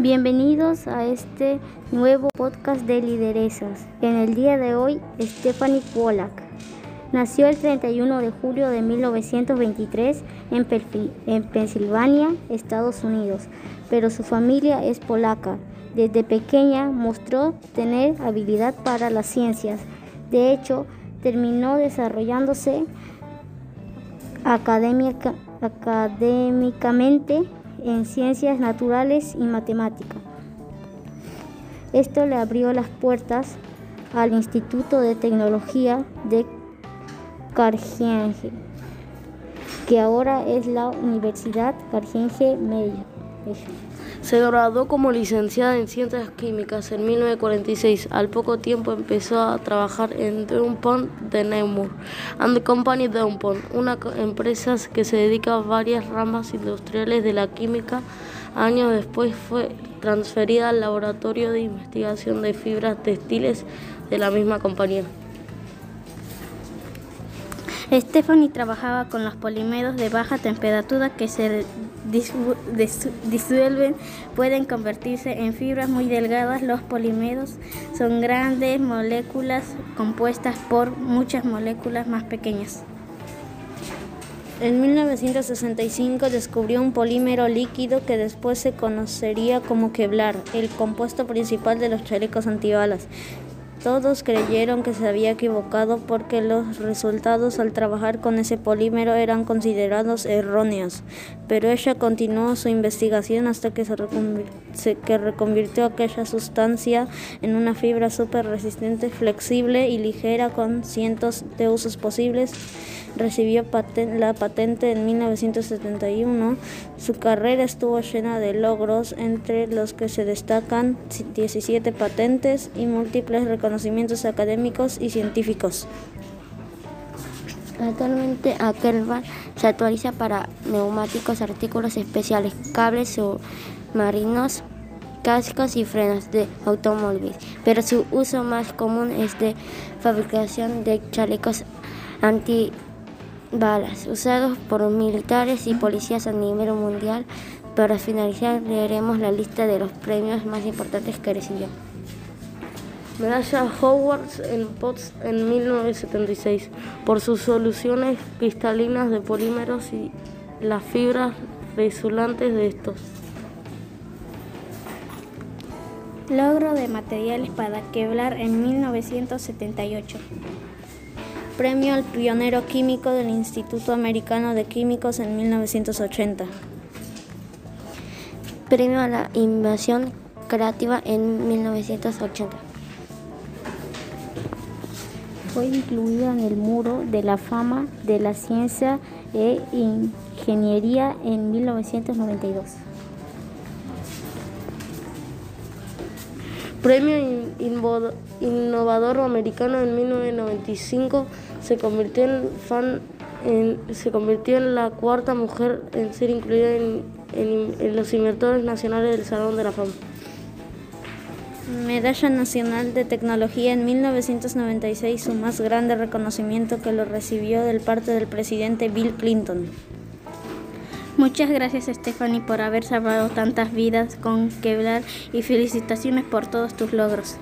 Bienvenidos a este nuevo podcast de lideresas. En el día de hoy, Stephanie Pollack nació el 31 de julio de 1923 en, en Pensilvania, Estados Unidos, pero su familia es polaca. Desde pequeña mostró tener habilidad para las ciencias. De hecho, terminó desarrollándose académicamente en ciencias naturales y matemática. Esto le abrió las puertas al Instituto de Tecnología de Carnegie, que ahora es la Universidad Carnegie Mellon. Se graduó como licenciada en Ciencias Químicas en 1946. Al poco tiempo empezó a trabajar en DuPont de Nemours and Company una empresa que se dedica a varias ramas industriales de la química. Años después fue transferida al laboratorio de investigación de fibras textiles de la misma compañía. Stephanie trabajaba con los polímeros de baja temperatura que se disuelven, pueden convertirse en fibras muy delgadas. Los polímeros son grandes moléculas compuestas por muchas moléculas más pequeñas. En 1965 descubrió un polímero líquido que después se conocería como Kevlar, el compuesto principal de los chalecos antibalas. Todos creyeron que se había equivocado porque los resultados al trabajar con ese polímero eran considerados erróneos, pero ella continuó su investigación hasta que se, reconvirtió aquella sustancia en una fibra súper resistente, flexible y ligera con cientos de usos posibles recibió la patente en 1971. Su carrera estuvo llena de logros, entre los que se destacan 17 patentes y múltiples reconocimientos académicos y científicos. Actualmente Ackerbar se actualiza para neumáticos, artículos especiales, cables submarinos, cascos y frenos de automóviles, pero su uso más común es de fabricación de chalecos anti balas usados por militares y policías a nivel mundial. Para finalizar, leeremos la lista de los premios más importantes que recibió. Medalla Howard en Potts en 1976 por sus soluciones cristalinas de polímeros y las fibras resultantes de estos. Logro de materiales para quebrar en 1978. Premio al pionero químico del Instituto Americano de Químicos en 1980. Premio a la innovación creativa en 1980. Fue incluida en el Muro de la Fama de la Ciencia e Ingeniería en 1992. Premio Innovador Americano en 1995 se convirtió en fan se convirtió en la cuarta mujer en ser incluida en, los inventores nacionales del Salón de la Fama. Medalla Nacional de Tecnología en 1996, su más grande reconocimiento que lo recibió del parte del presidente Bill Clinton. Muchas gracias Stephanie por haber salvado tantas vidas con Kevlar y felicitaciones por todos tus logros.